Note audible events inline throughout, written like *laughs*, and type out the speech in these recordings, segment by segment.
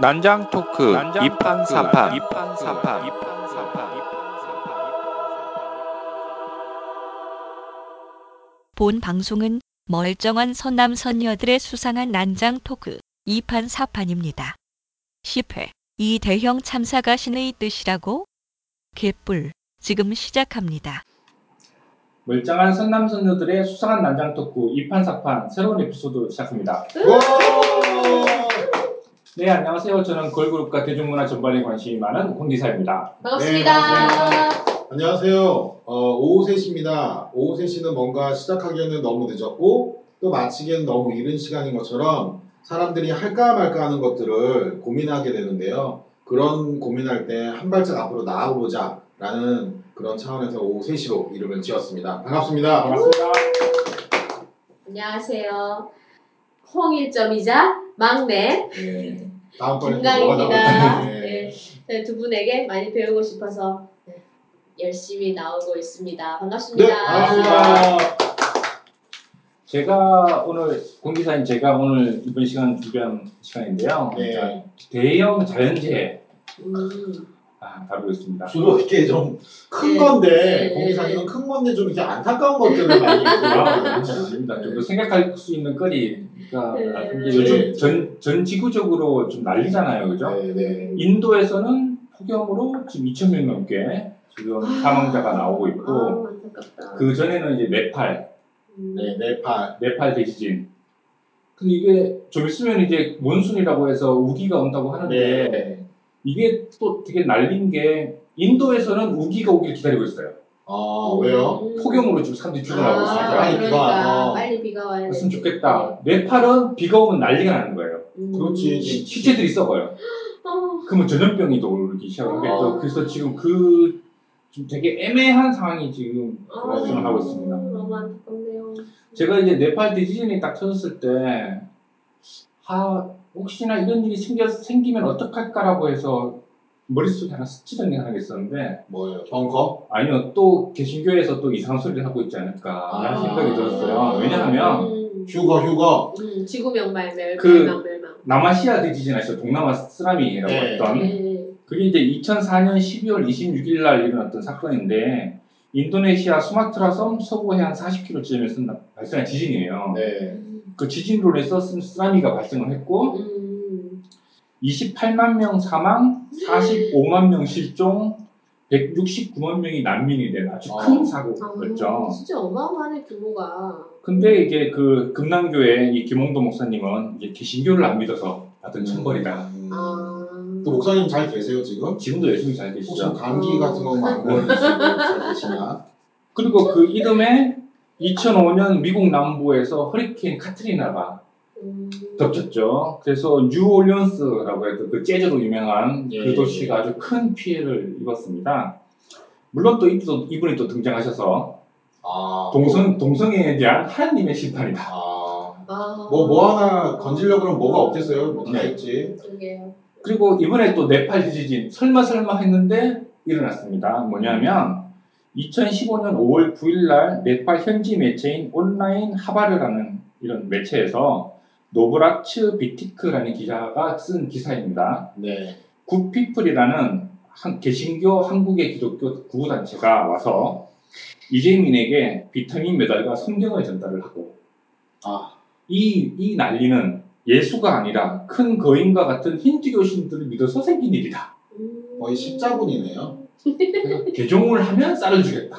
난장 토크 이판 사판 본 방송은 멀쩡한 선남 선녀들의 수상한 난장 토크 2판 4판입니다. 10회 이 대형 참사가 신의 뜻이라고? 개뿔 지금 시작합니다. 멀쩡한 선남선녀들의 수상한 난장 토크 2판 4판 새로운 에피소드 시작합니다. 네 안녕하세요. 저는 걸그룹과 대중문화 전반에 관심이 많은 공기사입니다. 반갑습니다. 안녕하세요. 어, 오후 3시입니다. 오후 3시는 뭔가 시작하기에는 너무 늦었고 또 마치기에는 너무 이른 시간인 것처럼 사람들이 할까 말까 하는 것들을 고민하게 되는데요. 그런 고민할 때 한 발짝 앞으로 나아보자 라는 그런 차원에서 오후 3시로 이름을 지었습니다. 반갑습니다. 반갑습니다. 안녕하세요. 홍일점이자 막내 네. 김강입니다. 네. 저희 두 분에게 많이 배우고 싶어서 네, 열심히 나오고 있습니다. 반갑습니다. 네, 반갑습니다. 제가 오늘 공기사인 제가 오늘 이번 시간 준비한 시간인데요. 네. 자, 대형 자연재해 음, 아, 다루고 있습니다. 주로 이렇게 좀큰 네. 건데 네. 공기상에는 큰 건데 좀 이렇게 안타까운 것들을 많이 아, 있어요. 그렇지 않습니다. 좀더 생각할 수 있는 거리가 네. 이제 요즘 전, 전 지구적으로 좀 난리잖아요, 그죠? 네, 네. 인도에서는 폭염으로 지금 2천 명 넘게 지금 사망자가 나오고 있고 아. 그 전에는 이제 네팔, 음, 네, 네팔. 네팔 대지진. 근데 이게 좀 있으면 이제 몬순이라고 해서 우기가 온다고 하는데 네. 이게 또 되게 날린 게 인도에서는 우기가 오길 기다리고 있어요. 아, 왜요? 음. 폭염으로 지금 사람들이 죽어나고 아, 있습니다. 빨리 비가 그러니까 와서. 빨리 비가 와야 돼. 좋겠다. 네팔은 비가 오면 난리가 나는 거예요. 음. 그렇지. 시- 시체들이 썩어요. 어, 그러면 전염병이 오르기 시작하겠죠. 아. 그래서 지금 그 좀 되게 애매한 상황이 지금 어, 발생을 하고 있습니다. 너무 안타깝네요. 제가 이제 네팔 대지진이 딱 터졌을 때, 아, 혹시나 이런 일이 생겨, 생기면 어떡할까라고 해서 머릿속에 하나 스치던 게 하나 있었는데, 뭐예요? 벙커? 아니요, 또 개신교에서 또 이상한 소리를 하고 있지 않을까 라는 아. 생각이 들었어요. 왜냐하면, 음, 휴거, 휴거. 음, 지구 명말 멸, 그- 멸망 멸망. 남아시아 대지진 아시죠? 동남아 쓰나미라고 네. 했던. 네. 그게 이제 2004년 12월 26일 날 일어났던 사건인데, 인도네시아 수마트라 섬 서부 해안 40km쯤에서 발생한 지진이에요. 네. 음, 그 지진으로 인해서 쓰- 쓰나미가 발생을 했고, 음, 28만 명 사망, 45만 명 실종, 169만 명이 난민이 된 아주 큰 어. 사고였죠. 아, 진짜 어마어마하네 규모가. 근데 이게 그 금남교회 이 김홍도 목사님은 이제 개신교를 안 믿어서 받은 천벌이다. 음. 아, 그 목사님 잘 계세요, 지금? 지금도 열심히 잘 혹시 계시죠. 감기 같은 거안 걸리시고 잘 계시나? 그리고 그 이듬해 2005년 미국 남부에서 허리케인 카트리나가 음, 덮쳤죠. 그래서 뉴올리언스라고 해도 그 재즈로 유명한 예, 그 도시가 아주 큰 피해를 입었습니다. 물론 또 이분이 또 등장하셔서 아. 동성, 동성애에 대한 하나님의 심판이다. 아. 아, 뭐, 뭐 하나 건지려고 그러면 뭐가 없겠어요? 뭐 다 네. 있지. 그러게요. 그리고 이번에 또 네팔 지진 설마 설마 했는데 일어났습니다. 뭐냐면 2015년 5월 9일 날 네팔 현지 매체인 온라인 하바르라는 이런 매체에서 노브라츠 비티크라는 기자가 쓴 기사입니다. 네. 굿피플이라는 한- 개신교 한국의 기독교 구호단체가 와서 이재민에게 비타민 메달과 성경을 전달을 하고 아. 이, 이 난리는 예수가 아니라 큰 거인과 같은 힌두교 신들을 믿어서 생긴 일이다. 음. 거의 십자군이네요. 개종을 하면 쌀을 주겠다.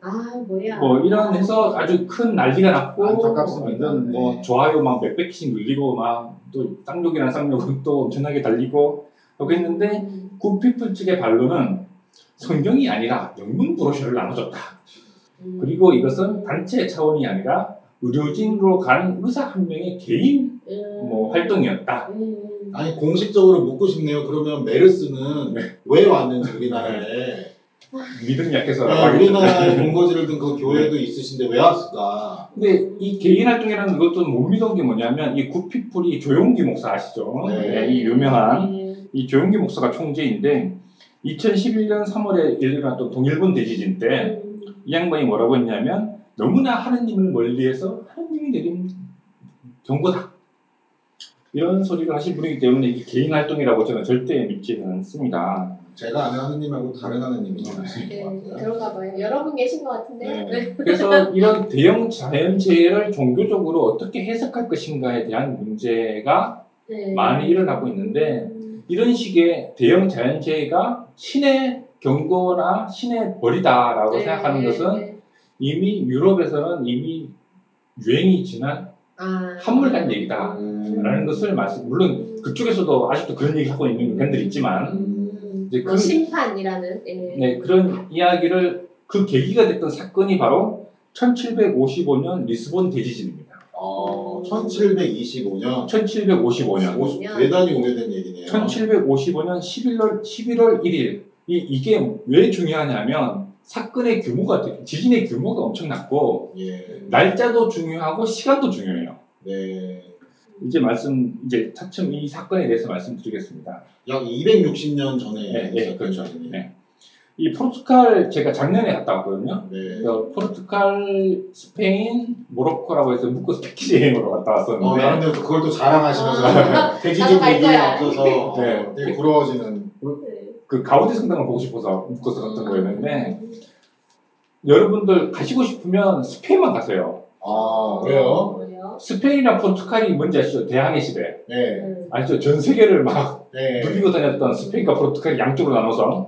아, 뭐야. 뭐 이런 해서 아주 큰 난리가 났고 안타깝습니다. 완전 뭐 네. 좋아요 막 몇백씩 눌리고 막 또 쌍욕이나 쌍욕은 또 엄청나게 달리고 하고 했는데 음. 굿피플 측의 반론은 성경이 아니라 영문 브로셔를 나눠줬다. 음. 그리고 이것은 단체 차원이 아니라 의료진으로 가는 의사 한 명의 개인 음. 뭐 활동이었다. 음. 아니, 공식적으로 묻고 싶네요. 그러면 메르스는 왜 왔는지 우리나라에. 믿음이 약해서 네, 우리나라에 본거지를 든그 교회도 있으신데 왜 왔을까? 근데 이 개인 활동이라는 것도 못 믿은 게 뭐냐면 이 굿피플이 조용기 목사 아시죠? 네. 네, 이 유명한 네. 이 조용기 목사가 총재인데 2011년 3월에 일어났던 동일본 대지진 때이 음. 양반이 뭐라고 했냐면 너무나 하느님을 멀리해서 하느님이 내린 경고다. 이런 소리를 하신 분이기 때문에 이게 개인 활동이라고 저는 절대 믿지는 않습니다. 제가 아는 하느님하고 다른 하느님이 좀 네, 있을 것 같아요. 그런가 봐요. 여러 분 계신 것 같은데. 네. 네. 그래서 이런 대형 자연재해를 종교적으로 어떻게 해석할 것인가에 대한 문제가 네. 많이 일어나고 있는데 음, 이런 식의 대형 자연재해가 신의 경고나 신의 벌이다라고 네, 생각하는 네, 것은 네. 이미 유럽에서는 이미 유행이 지난 아. 한물간 얘기다. 음. 라는 것을 말씀, 물론 그쪽에서도 아직도 그런 얘기 하고 있는 견들이 있지만, 음, 이제 뭐 그- 심판이라는. 예. 네, 그런 이야기를 그 계기가 됐던 사건이 바로 1755년 리스본 대지진입니다. 어, 1725년. 1755년. 50, 대단히 오래된 얘기네요. 1755년 11월, 11월 1일. 이, 이게 왜 중요하냐면, 사건의 규모가, 지진의 규모가 엄청났고, 예. 날짜도 중요하고, 시간도 중요해요. 네. 이제 말씀, 이제 차츰 이 사건에 대해서 말씀드리겠습니다. 약 260년 전에 네, 네, 그렇죠. 네. 이 포르투갈 제가 작년에 갔다 왔거든요. 네. 포르투갈, 스페인, 모로코라고 해서 묶어서 패키지 여행으로 갔다 어, 왔었는데 나름대로 또 그걸 또 자랑하시면서 아, *laughs* 대지진 거야. 없어서 네. 어, 되게 부러워지는. 네. 그 가우디 성당을 보고 싶어서 묶어서 갔던 거였는데 음. 여러분들 가시고 싶으면 스페인만 가세요. 아, 왜요? 왜요? 스페인이랑 포르투갈이 뭔지 아시죠? 대항해 시대. 네. 음. 아시죠? 전 세계를 막 네. 누비고 다녔던 스페인과 포르투갈이 양쪽으로 나눠서.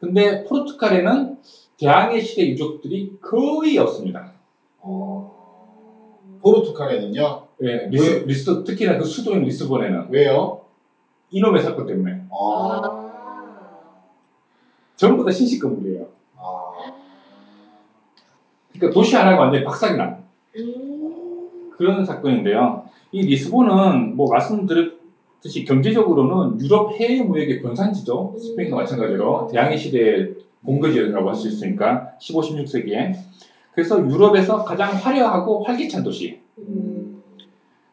근데 포르투갈에는 대항해 시대 유적들이 거의 없습니다. 어, 포르투갈에는요? 예, 리스, 리스, 특히나 그 수도인 리스본에는 왜요? 이놈의 사건 때문에 아. 전부 다 신식 건물이에요. 아. 그러니까 도시 하나가 완전히 박살이 난 음. 그런 사건인데요. 이 리스본은 뭐 말씀드렸듯이 경제적으로는 유럽 해외 무역의 본산지죠. 스페인과 마찬가지로 대항해 시대의 본거지라고 할 수 있으니까 15, 16세기에 그래서 유럽에서 가장 화려하고 활기찬 도시. 음.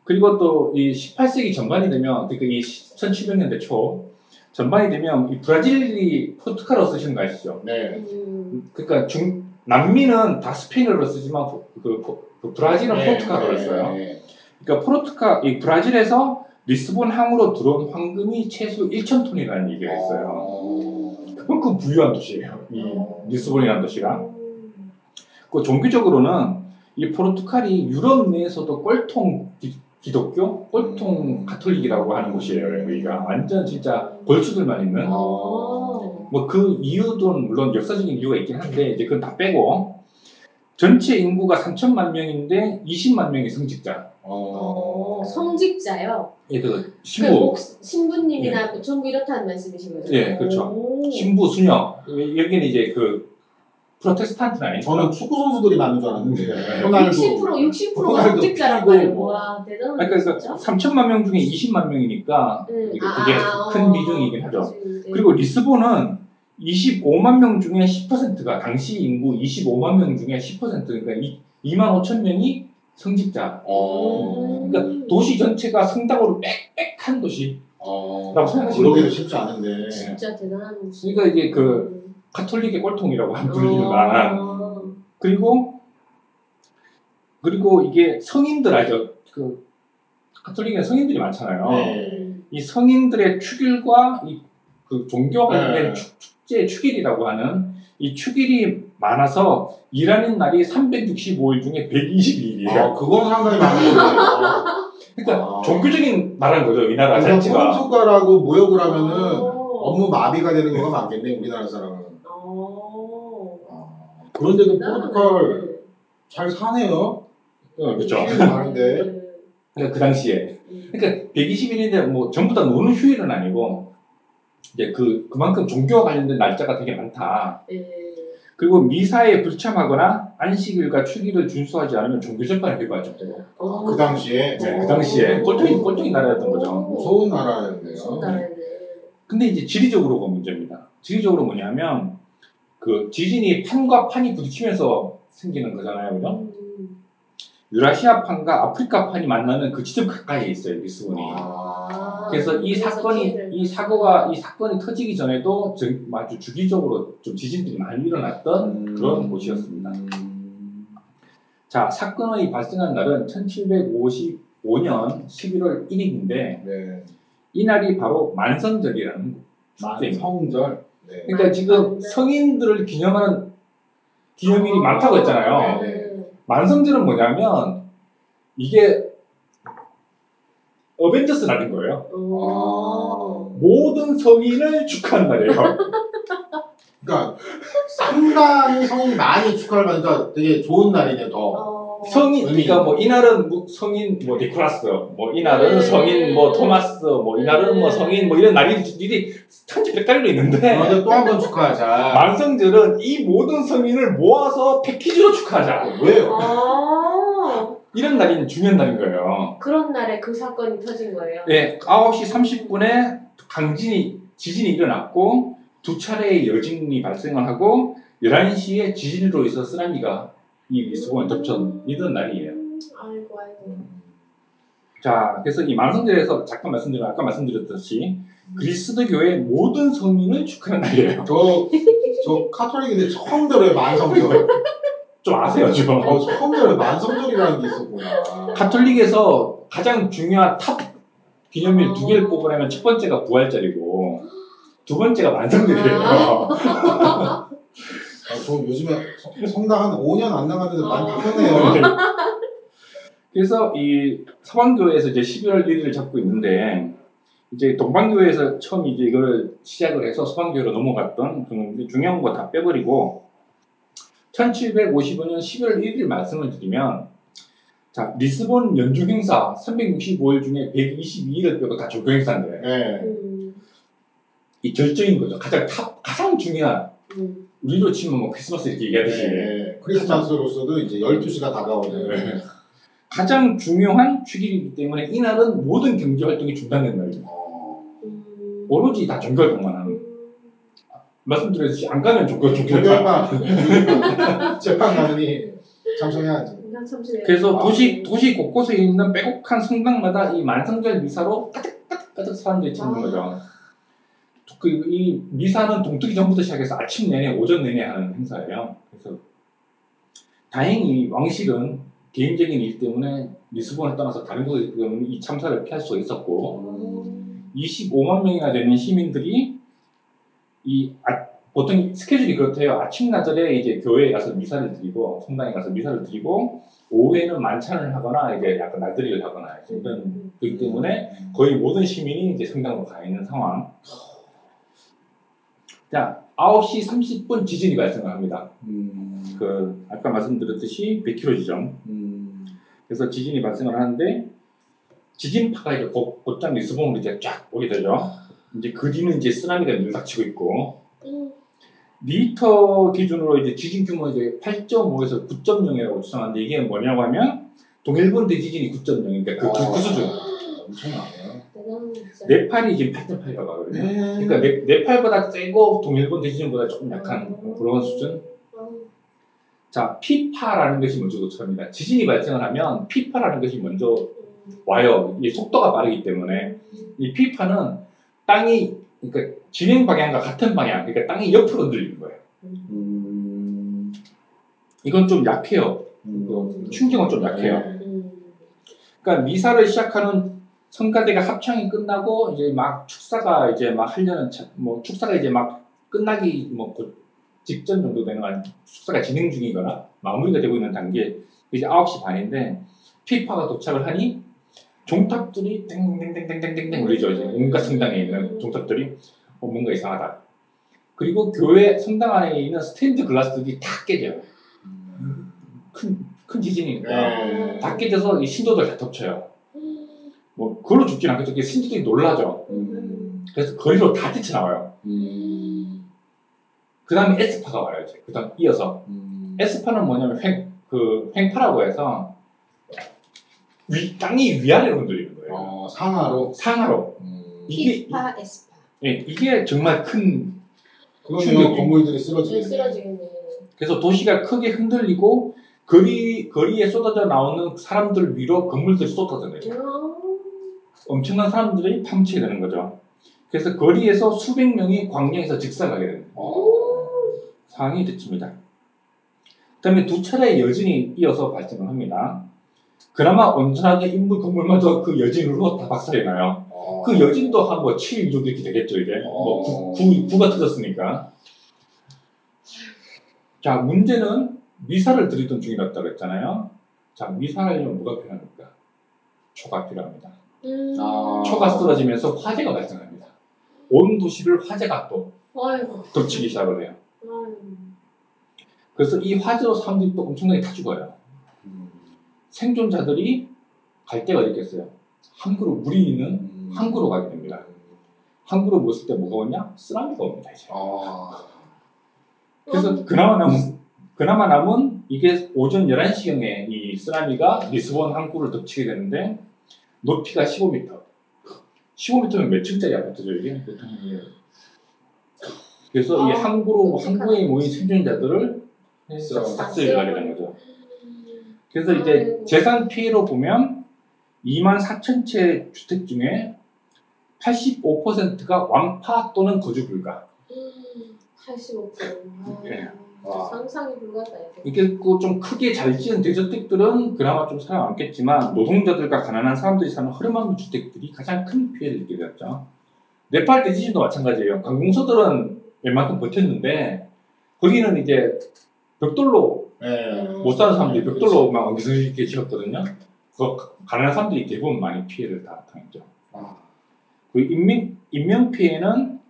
그리고 또 이 18세기 전반이 되면 그러니까 이 1700년대 초 전반이 되면 이 브라질이 포르투갈어 쓰시는 거 아시죠? 네. 음. 그러니까 중 남미는 다 스페인어를 쓰지만 포- 그, 포- 그 브라질은 네, 포르투갈어를 네, 써요. 네. 그러니까 포르투갈 이 브라질에서 리스본 항으로 들어온 황금이 최소 1천 톤이라는 얘기가 있어요. 어. 그만큼 부유한 도시예요. 이 어. 리스본이라는 도시가. 음. 그 종교적으로는 이 포르투갈이 유럽 내에서도 꼴통 기, 기독교, 꼴통 음. 가톨릭이라고 하는 곳이에요. 여기가 완전 진짜 골수들만 있는. 어. 뭐그 이유도 물론 역사적인 이유가 있긴 한데 이제 그건 다 빼고 전체 인구가 3천만 명인데 20만 명이 성직자. 어. 어. 성직자요. 예, 그그 신부, 목, 신부님이나 뭐 전부 이렇다는 말씀이신 거죠? 예, 그렇죠. 오. 신부, 수녀. 여기는 이제 그 프로테스탄트는 아니고 저는 축구 선수들이 많은 줄 알았는데 호날두 60% 60%가 호날두. 뭐. 와 대단한 그러니까 진짜. 3천만 명 중에 20만 명이니까 음, 이게 아, 그게 아, 큰 어. 비중이긴 하죠. 네. 그리고 리스본은 25만 명 중에 10%가 당시 인구 25만 명 중에 10% 그러니까 2만 5천 명이 성직자. 어. 그러니까 도시 전체가 성당으로 빽빽한 도시. 어. 라고 생각하시면 그러기도. 쉽지 않은데 진짜 대단한 그러니까 이게 그 가톨릭의 꼴통이라고 한 불리는 어. 만한 그리고 그리고 이게 성인들 알죠? 그 가톨릭에는 성인들이 많잖아요. 네. 이 성인들의 축일과 이 그 종교 관련된 네. 축, 축제 축일이라고 하는 이 축일이 많아서 일하는 날이 365일 중에 120일이에요. 아, 그건 상당히 많은 거예요. *laughs* 그러니까 아. 종교적인 나라인 거죠, 이 나라 그러니까 자체가. 포르투갈하고 무역을 하면은 어. 업무 마비가 되는 거가 많겠네 우리나라 사람은. 어. 아, 그런데도. 포르투갈 잘 사네요. 어, 그렇죠. 많은데. 그러니까 그 당시에. 음. 그러니까 120일인데 뭐 전부 다 노는 휴일은 아니고 이제 그 그만큼 종교와 관련된 날짜가 되게 많다. 예. 그리고 미사에 불참하거나 안식일과 축일을 준수하지 않으면 종교 재판을 정도로. 어. 그 당시에 네, 그 당시에 꼴통이 꼴통이 나라였던 거죠. 무서운 나라였네요. 무서운 나라네. 근데 이제 지리적으로가 문제입니다. 지리적으로 뭐냐면 그 지진이 판과 판이 부딪히면서 생기는 거잖아요, 그죠? 음. 유라시아 판과 아프리카 판이 만나는 그 지점 가까이에 있어요, 리스본이. 아. 그래서 이 사건이 이 사고가 이 사건이 터지기 전에도 정- 아주 주기적으로 좀 지진들이 많이 일어났던 음. 그런 곳이었습니다. 음. 자 사건의 발생한 날은 1750 2015년 11월 1일인데 네. 이날이 바로 만성절이라는 축제입니다. 만성절. 네. 그러니까 지금 성인들을 기념하는 기념일이 많다고 했잖아요. 네. 만성절은 뭐냐면 이게 어벤져스 날인 거예요. 오. 모든 성인을 축하하는 날이에요. 그러니까 상당히 성인이 많이 축하를 받으니까 되게 좋은 날이네 더. 어. 성인. 그러니까 뭐 이날은 뭐 성인 뭐 니콜라스 뭐 이날은 네. 성인 뭐 토마스 뭐 이날은 뭐 네. 성인 뭐 이런 날이 일이 천지백달로 있는데 그런데 또한 번 *laughs* 축하하자. 만성절은 이 모든 성인을 모아서 패키지로 축하하자 왜요? 아. 이런 날이 중요한 날인 거예요. 그런 날에 그 사건이 터진 거예요. 네, 9시 30분에 강진이 지진이 일어났고 두 차례의 여진이 발생을 하고 11시에 지진으로 인해서 쓰나미가 이 리스본을 덮쳐있던 날이에요. 음, 아이고 아이고. 자, 그래서 이 만성절에서 잠깐 말씀드린 아까 말씀드렸듯이 그리스도 교회 모든 성인을 축하하는 날이에요. 저, 저 카톨릭인데 처음 들어요, 만성절. 좀 아세요, 지금? 어, 처음 들어요, 만성절이라는 게 있었구나. 카톨릭에서 가장 중요한 top 기념일 두 개를 꼽으라면 첫 번째가 부활절이고 두 번째가 만성절이에요. 아, *laughs* 저 요즘에 성- 성당 한 5년 안 나갔는데 많이 바뀌었네요. 그래서 이 서방교회에서 이제 12월 1일을 잡고 있는데 이제 동방교회에서 처음 이제 이걸 시작을 해서 서방교회로 넘어갔던 그런 중요한 거 다 빼버리고 1755년 11월 1일 말씀을 드리면 자 리스본 연중 행사 365일 중에 122일을 빼고 다 종교 행사인데 네. 음. 이 절정인 거죠. 가장 top 가장 중요한 음. 우리로 치면 뭐 크리스마스 이렇게 얘기하듯이 네. 크리스마스로서도 이제 12시가 다가오네요. 네. 가장 중요한 축일이기 때문에 이날은 모든 경제 활동이 중단된 날입니다. 어, 음. 오로지 다 종교 활동만 하는. 음. 말씀드렸듯이 안 가면 종교 종교. *laughs* 재판 가느니 참석해야지. 그래서 아. 도시 도시 곳곳에 있는 빼곡한 성당마다 이 만성절 미사로 가득 사람들이 찾는 아. 거죠. 그 이 미사는 동트기 전부터 시작해서 아침 내내 오전 내내 하는 행사예요. 그래서 다행히 왕실은 개인적인 일 때문에 리스본을 떠나서 다른 곳에 있기 때문에 이 참사를 피할 수 있었고 음. 25만 명이나 되는 시민들이 이 아- 보통 스케줄이 그렇대요. 아침 나절에 이제 교회에 가서 미사를 드리고 성당에 가서 미사를 드리고 오후에는 만찬을 하거나 이제 약간 나들이를 하거나 이런 그렇기 때문에 거의 모든 시민이 이제 성당으로 가 있는 상황. 자, 9시 30분 지진이 발생을 합니다. 음, 그 아까 말씀드렸듯이 100km 지점. 음, 그래서 지진이 발생을 하는데 지진파가 이제 곧, 곧장 리스본으로 이제 쫙 오게 되죠. 이제 그 뒤는 이제 쓰나미가 밀닥치고 있고 음. 리터 기준으로 이제 지진 규모 이제 8.5에서 9.0이라고 추정하는데 이게 뭐냐고 하면 동일본 대지진이 9.0 그러니까 그, 그, 그 수준. 엄청나네. 대단한 진짜. 네팔이 지금 8.8이라고 하거든요. 네. 그러니까 네, 네팔보다 세고 동일본 대지진보다 조금 약한 그런 수준. 음. 자, 피파라는 것이 먼저 도착합니다. 지진이 발생을 하면 피파라는 것이 먼저 음. 와요. 이 속도가 빠르기 때문에 이 피파는 땅이 그러니까 진행 방향과 같은 방향, 그러니까 땅이 옆으로 흔들리는 거예요. 음, 이건 좀 약해요. 음, 충격은 좀 약해요. 네. 음. 그러니까 미사를 시작하는 성가대가 합창이 끝나고 이제 막 축사가 이제 막 하려는 차- 뭐 축사가 이제 막 끝나기 뭐그 직전 정도 되는 한 축사가 진행 중이거나 마무리가 되고 있는 단계 이제 9시 반인데 피파가 도착을 하니 종탑들이 땡땡땡땡땡땡 울리죠. 이제 온갖 성당에 있는 종탑들이 어, 뭔가 이상하다. 그리고 교회 성당 안에 있는 스테인드 글라스들이 다 깨져요. 큰, 큰 지진이니까. 네. 다 깨져서 이 신도들 다 덮쳐요. 뭐 그걸로 죽진 않겠죠. 이게 신도들이 놀라죠. 음, 그래서 거리로 다 뛰쳐나와요. 음, 그 다음에 에스파가 와요. 이제. 그 다음 이어서. 음, 에스파는 뭐냐면 횡, 그 횡파라고 해서 위, 땅이 위아래로 흔들리는 거예요. 어, 상하로. 상하로. 음, 이게, 피파 에스파. 예, 이게 정말 큰 그러면 건물들이 네, 쓰러지겠네. 쓰러지겠네. 그래서 도시가 크게 흔들리고 거리 거리에 쏟아져 나오는 사람들 위로 건물들이 쏟아져 내려. 음. 엄청난 사람들이 파묻히게 되는 거죠. 그래서 거리에서 수백 명이 광야에서 직사하게 되는 어, 상황이 됐습니다. 그 다음에 두 차례의 여진이 이어서 발생을 합니다. 그나마 온전하게 인물 건물마저 그 여진으로 다 박살이 나요. 어. 그 여진도 한 뭐 7일 정도 이렇게 되겠죠, 이제. 뭐 어. 구, 구, 구가 터졌으니까. 자, 문제는 미사를 들이던 중이었다 그랬잖아요. 자, 미사하려면 뭐가 필요합니까? 초가 필요합니다. 음. 아. 초가 쓰러지면서 화재가 발생합니다. 온 도시를 화재가 또 아이고. 덮치기 시작을 해요. 그래서 이 화재로 사람들이 또 엄청나게 타 죽어요. 음. 생존자들이 갈 데가 어디 있겠어요? 항구로 물이 있는 음. 항구로 가게 됩니다. 항구로 모였을 때 뭐가 오냐? 쓰나미가 옵니다, 이제. 아. 그래서 음. 그나마 남은 그나마 남은 이게 오전 11시경에 이 쓰나미가 리스본 항구를 덮치게 되는데 높이가 15m. 15m면 몇 층짜리 아파트죠 이게 보통 이게. 그래서 이 아, 항구로 끔찍하다. 항구에 모인 생존자들을 하게 된 거죠. 음. 그래서 이제. 재산 피해로 보면 2만 4천 채 주택 중에 85%가 완파 또는 거주 불가. 음. 85%. 네. 와. 상상이 불가다 이게. 이게 그좀 크게 잘 지은 대저택들은 그나마 좀 살아남겠지만 노동자들과 가난한 사람들이 사는 허름한 주택들이 가장 큰 피해를 입게 되었죠. 네팔 대지진도 마찬가지예요. 관공서들은 웬만큼 버텼는데 거기는 이제 벽돌로 네. 못 사는 사람들이 벽돌로만 엉성하게 지었거든요. 그 가난한 사람들이 대부분 많이 피해를 다 당했죠. 아. 그 인명, 인명 피해는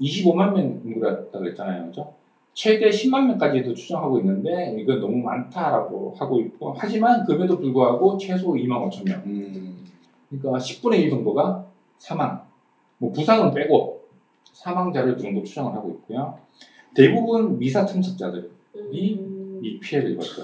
25만 명 인구라고 그랬잖아요. 그죠? 최대 10만 명까지도 추정하고 있는데 이건 너무 많다라고 하고 있고 하지만 그럼에도 불구하고 최소 2만 5천 명. 음. 그러니까 10분의 1 정도가 사망. 뭐 부상은 빼고 사망자를 그 정도 추정을 하고 있고요. 대부분 미사 참석자들 이- 음. 이 피해를 입었죠.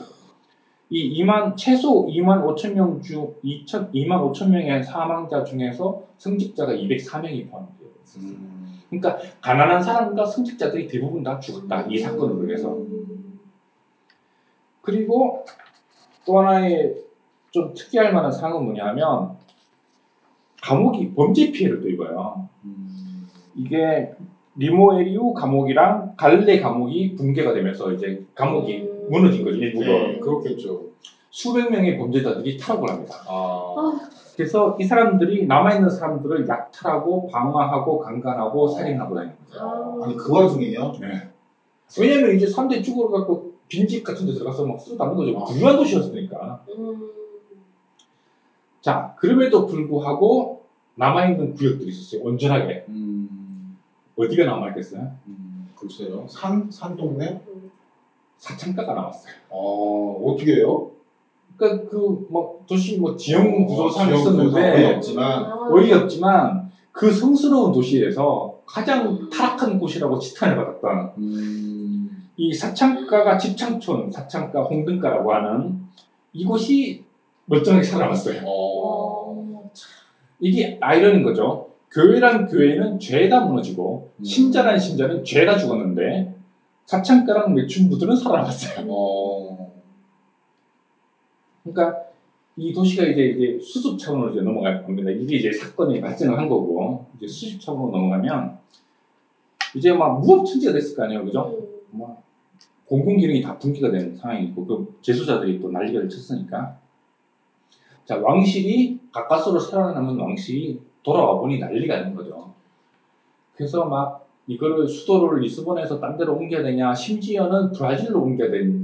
이 2만 최소 2만 5천 명 중 2천 2만 5천 명의 사망자 중에서 승직자가 204명이 포함되어 있었어요. 음. 그러니까 가난한 사람과 승직자들이 대부분 다 죽었다 이 사건으로 인해서. 음. 그리고 또 하나의 좀 특이할 만한 사항은 뭐냐면 감옥이 범죄 피해를 또 입어요. 음. 이게 리모에리우 감옥이랑 갈레 감옥이 붕괴가 되면서 이제 감옥이 음. 무너진 거죠 일부가. 네, 그렇겠죠. 수백 명의 범죄자들이 탈옥을 합니다. 아. 그래서 이 사람들이 남아있는 사람들을 약탈하고 방화하고 강간하고 살인하고 다니는 거죠. 아. 아니 그 와중에요? 왜냐면 이제 사람들이 죽어갖고 빈집 같은 데 들어가서 막 쓰러 담는 거죠. 아. 부유한 도시였으니까. 음. 자, 그럼에도 불구하고 남아있는 구역들이 있었어요. 온전하게. 음. 어디가 남아있겠어요? 음. 글쎄요. 산, 산 동네? 사창가가 남았어요. 어, 어떻게 해요? 그러니까 그뭐 도시 뭐 지형 구조상 지형 구조상 있었는데 거의 없지만 아. 어이없지만 그 성스러운 도시에서 가장 타락한 곳이라고 칭찬을 받았던 음. 이 사창가가 집창촌, 사창가 홍등가라고 하는 이곳이 멀쩡하게 살아남았어요. 어. 어. 이게 아이러니인 거죠. 교회란 교회는 죄다 무너지고 음. 신자란 신자는 죄다 죽었는데 사창가랑 매춘부들은 살아남았어요. 어. 그러니까 이 도시가 이제 이제 수습 차원으로 이제 넘어갈 겁니다. 이게 이제 사건이 발생을 한 거고 이제 수습 차원으로 넘어가면 이제 막 무법천지가 됐을 거 아니에요, 그죠? 음. 뭐 공공 기능이 다 붕괴가 된 상황이고 그 죄수자들이 또 난리가 쳤으니까 자 왕실이 가까스로 살아남은 왕실이 돌아와 보니 난리가 난 거죠. 그래서 막 이거를 수도를 리스본에서 딴 데로 옮겨야 되냐 심지어는 브라질로 옮겨야 되냐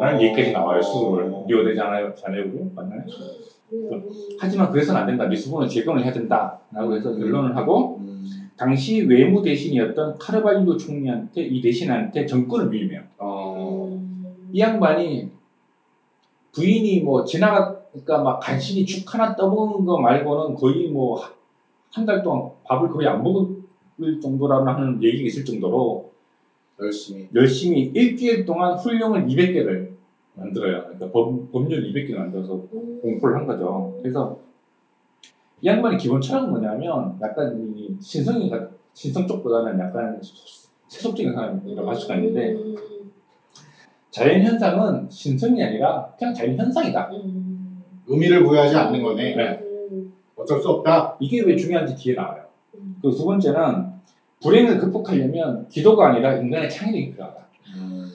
라는 어. 얘기까지 나와요 수도를 리오데자네이루 자네이루 맞나요? 음. 하지만 그래서는 안 된다 리스본을 재건을 해야 된다 라고 해서 음. 결론을 하고 음. 당시 외무 대신이었던 카르발리오 총리한테 이 대신한테 정권을 위임해요. 어. 음. 이 양반이 부인이 뭐 지나가 그러니까 막 간신히 죽 하나 떠먹은 거 말고는 거의 뭐 한 달 동안 밥을 거의 안 먹을 정도라는 얘기가 있을 정도로 열심히. 열심히 일주일 동안 훈령을 200개를 만들어요. 그러니까 법, 법률 200개를 만들어서 음. 공포를 한 거죠. 그래서 이 양반의 기본 철학은 뭐냐면 약간 이 신성이 신성 쪽보다는 약간 세속적인 사람이라고 할 수가 있는데 음. 자연 현상은 신성이 아니라 그냥 자연 현상이다. 음. 의미를 부여하지 않는 거네. 네. 음. 어쩔 수 없다. 이게 왜 중요한지 뒤에 나와요. 음. 그두 번째는 불행을 극복하려면 기도가 아니라 인간의 창의력이 필요하다. 음.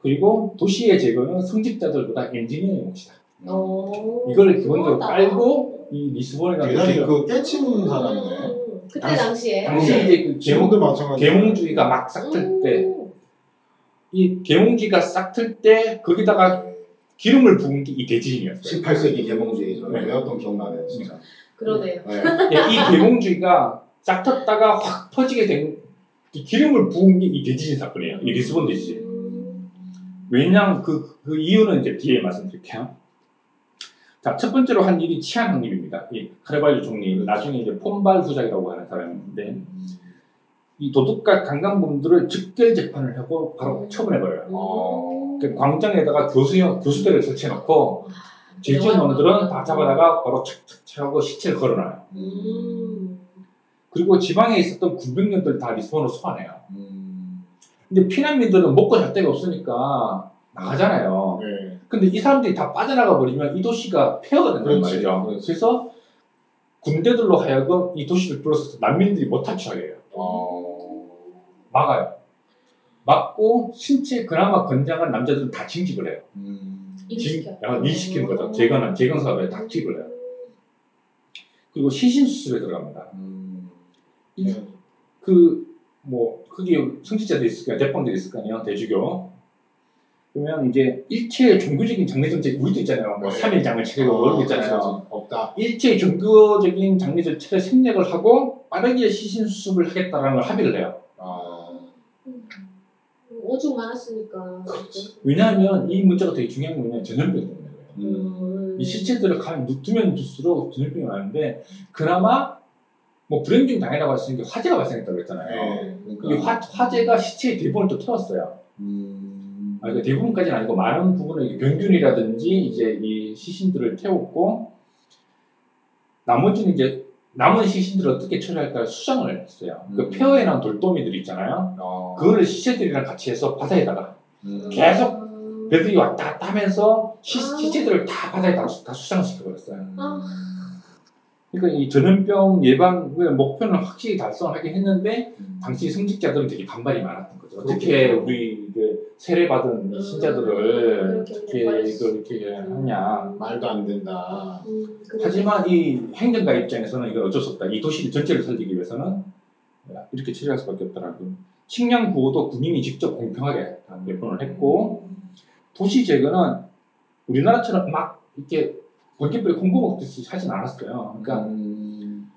그리고 도시의 제거는 성직자들보다 엔지니어의 몫이다. 어, 이걸 기본적으로 그거다. 깔고 이 리스본이라는 대단히 도시를 그 깨치는 사람이네. 음, 그때 당시- 당시에. 당시 이제 그 계몽, 마찬가지. 계몽주의가 막 싹 틀 때이 계몽주의가 싹 틀 때 거기다가 기름을 부은 게 이 대지진이었어요. 18세기 개몽주의 저는 외웠던 기억나네요, 진짜. 그러네요. 네. 예, 이 계몽주의가 싹 텄다가 확 퍼지게 된이 기름을 부은 게 이 대지진 사건이에요. 이 리스본 대지진. 음, 왜냐하면 그, 그 이유는 이제 뒤에 말씀드릴게요. 자, 첫 번째로 한 일이 치안 확립입니다. 이 카르발유 총리, 나중에 이제 폼발 후작이라고 하는 사람인데, 이 도둑과 강간범들을 즉결 재판을 하고 바로 처분해버려요. 어. 그 광장에다가 교수형, 교수대를 설치해놓고, 죄지은 놈들은 다 잡아다가 바로 착착착 하고 시체를 걸어놔요. 음. 그리고 지방에 있었던 군병력들 다 리스본으로 소환해요. 음. 근데 피난민들은 먹고 잘 데가 없으니까 나가잖아요. 네. 근데 이 사람들이 다 빠져나가 버리면 이 도시가 폐허가 된단 그렇지, 말이죠. 그렇지. 그래서 군대들로 하여금 이 도시를 불러서 난민들이 못 탈출하게 해요. 어. 막아요. 막고 신체 그나마 건장한 남자들은 다 징집을 해요. 음. 인식시켜. 아, 인식시키는 거죠. 재건은 재건 사업에 다 투입을 해요. 그리고 시신 수습에 들어갑니다. 음. 이- 네. 그, 뭐, 거기 성직자들이 있을 거야. 대빵들이 있을 거 아니에요. 대주교. 그러면 이제 일체의 종교적인 장례 정책, 우리도 있잖아요. 뭐, 네. 3일 장을 차리고 이런 거 있잖아요. 그렇죠. 없다. 일체의 종교적인 장례 절차를 생략을 하고 빠르게 시신 수습을 하겠다라는 걸 합의를 해요. 아. 음. 오죽 많았으니까. 왜냐하면 이 문제가 되게 중요한 게 뭐냐면 전염병 때문에 그래요. 음. 이 실체들을 가면 두면 둘수록 전염병이 많은데 그나마 뭐 불행중 당해라고 했으니까 화재가 발생했다고 그랬잖아요. 네. 이 그러니까. 화, 화재가 시체의 대부분을 또 태웠어요. 음. 아, 그 대부분까지는 아니고 많은 부분은 이게 병균이라든지 이제 이 시신들을 태웠고 나머지는 이제 남은 시신들을 어떻게 처리할까 수정을 했어요. 그 음. 폐허에 나온 돌도미들 있잖아요. 어. 그거를 시체들이랑 같이 해서 바다에다가 음. 계속 음. 배들이 왔다 갔다 하면서 시, 아. 시체들을 다 바다에 다, 수- 다 수상시켜버렸어요. 음. 아. 그러니까 이 전염병 예방의 목표는 확실히 달성하긴 했는데 음. 당시 성직자들은 되게 반발이 많았던 거죠. 어떻게 그렇겠죠. 우리 이제 세례받은 음, 신자들을 어떻게 이걸 이렇게 하냐. 말도 안 된다. 음. 하지만 이 행정가 입장에서는 이건 어쩔 수 없다. 이 도시를 전체를 살리기 위해서는 이렇게 처리할 수밖에 없더라고요. 식량 구호도 군인이 직접 공평하게 다 배분을 했고 도시 제거는 우리나라처럼 막 이렇게 번개불에 콩고 먹듯이 하진 않았어요. 그러니까 음.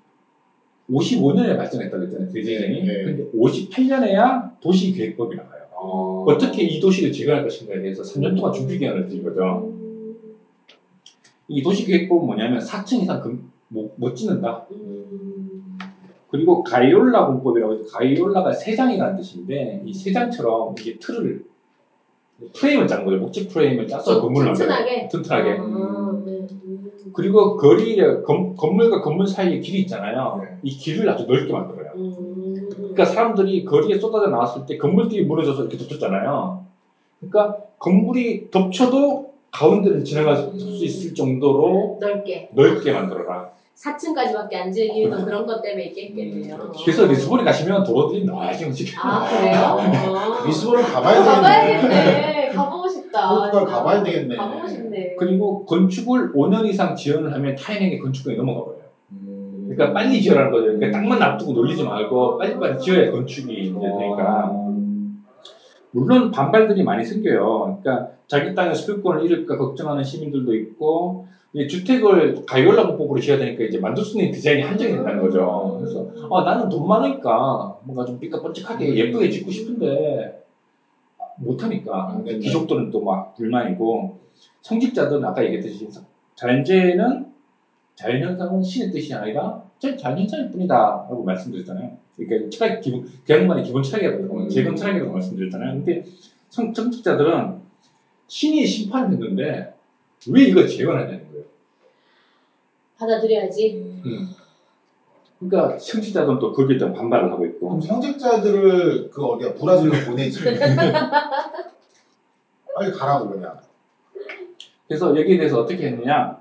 55년에 발전했다고 했잖아요, 대지진이. 네, 네. 근데 58년에야 도시계획법이 나와요. 어. 어떻게 이 도시를 재건할 것인가에 대해서 3년 동안 준비 기간을 드린 거죠. 음, 이 도시계획법은 뭐냐면 4층 이상 금, 못, 못 짓는다. 음. 그리고 가이올라 공법이라고 해서 가이올라가 세장이라는 뜻인데 이 세장처럼 이게 틀을 프레임을 짠 거예요. 목재 프레임을 짜서 건물을. 튼튼하게. 튼튼하게. 아, 네. 음. 그리고 거리에 건, 건물과 건물 사이에 길이 있잖아요. 네. 이 길을 아주 넓게 만들어요. 음. 그러니까 사람들이 거리에 쏟아져 나왔을 때 건물들이 무너져서 이렇게 덮쳤잖아요. 그러니까 건물이 덮쳐도 가운데를 지나갈 수 있을 정도로 넓게 넓게 만들어라. 4층까지밖에 안 지을 이유도 그런 것 때문에 있겠겠네요. 음. 그래서 리스본에 가시면 도로들이 넓게 움직여요. 아 그래요? 아. 리스본을 가봐야 되겠네. 가봐야겠네. 가보고 싶다. 진짜. 가봐야 되겠네. 가보고 싶네. 그리고 건축을 5년 이상 지연을 하면 타인에게 건축권이 넘어가 버려요. 음. 그러니까 빨리 지어라는 거죠. 그러니까 땅만 놔두고 놀리지 말고 빨리빨리 지어야 건축이 이제 되니까. 물론 반발들이 많이 생겨요. 그러니까 자기 땅의 소유권을 잃을까 걱정하는 시민들도 있고 주택을 가이올라 공법으로 지어야 되니까 이제 만들 수 있는 디자인이 한정이 된다는 거죠. 그래서 아, 나는 돈 많으니까 뭔가 좀 삐까뻔쩍하게 예쁘게 짓고 싶은데 못하니까 안 된다. 귀족들은 또 막 불만이고 성직자들은 아까 얘기했듯이 자연재해는 자연현상은 신의 뜻이 아니라 전 자연현상일 뿐이다 라고 말씀드렸잖아요. 그러니까 철학 기본 그 양반의 기본 철학이라고 음. 재건 철학이라고 말씀드렸잖아요. 근데 성, 성직자들은 신이 심판을 했는데 왜 이걸 재건하냐는 거예요. 받아들여야지. 음. 그러니까 성직자들은 또 거기에 대한 반발을 하고 있고 그럼 성직자들을 그 어디야 브라질로 보내지. *laughs* 빨리 가라고 그냥. 그래서 여기에 대해서 어떻게 했느냐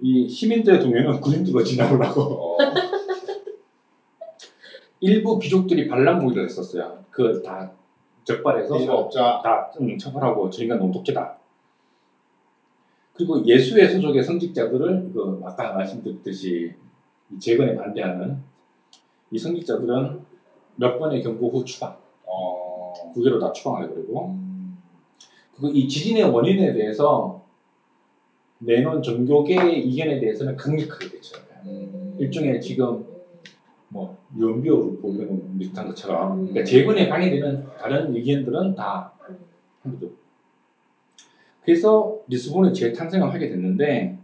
이 시민들의 동요는 군인들로 하고 어. *laughs* 일부 귀족들이 반란 무기를 했었어요. 그걸 다 적발해서. 다 음, 처벌하고 저 인간 너무 독재다. 그리고 예수의 소속의 성직자들을 그 아까 말씀드렸듯이 이 재건에 반대하는 이 성직자들은 몇 번의 경고 후 추방, 어. 국외로 다 추방을 해버리고 음. 그리고 이 지진의 원인에 대해서 내놓은 종교계의 이견에 대해서는 강력하게 대처해요. 음. 일종의 지금 뭐 연비어를 보면 비슷한 것처럼 음. 그러니까 재건에 방해되는 다른 의견들은 다 합니다. 그래서 리스본의 재탄생을 하게 됐는데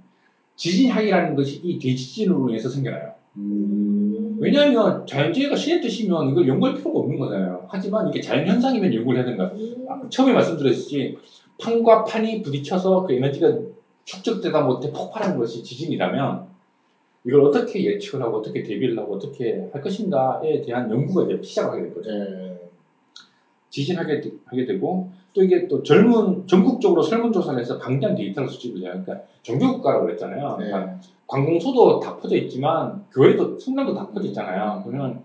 지진학이라는 것이 이 대지진으로 인해서 생겨나요. 음. 왜냐하면 자연재해가 신의 뜻이면 이걸 연구할 필요가 없는 거잖아요. 하지만 이게 자연현상이면 연구를 해야 된다. 아, 처음에 말씀드렸듯이 판과 판이 부딪혀서 그 에너지가 축적되다 못해 폭발한 것이 지진이라면 이걸 어떻게 예측을 하고 어떻게 대비를 하고 어떻게 할 것인가에 대한 연구가 이제 시작하게 된 거죠. 네. 지진하게 되- 하게 되고 또 이게 또 젊은 전국적으로 설문조사를 해서 방대한 데이터를 수집을 해요. 그러니까 종교국가라고 그랬잖아요. 네. 그러니까 관공서도 다 퍼져 있지만 교회도 성당도 다 퍼져 있잖아요. 그러면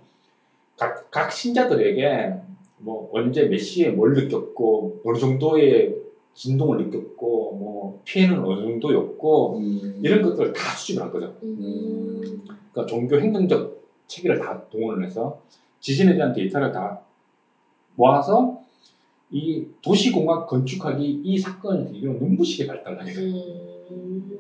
각, 각 신자들에게 뭐 언제 몇 시에 뭘 느꼈고 어느 정도의 진동을 느꼈고 뭐 피해는 어느 정도였고 음. 이런 것들을 다 수집을 한 거죠. 음. 그러니까 종교 행정적 체계를 다 동원을 해서 지진에 대한 데이터를 다 모아서 이 도시공학 건축학이 이 사건을 계기로 눈부시게 발달하게 돼요. 음.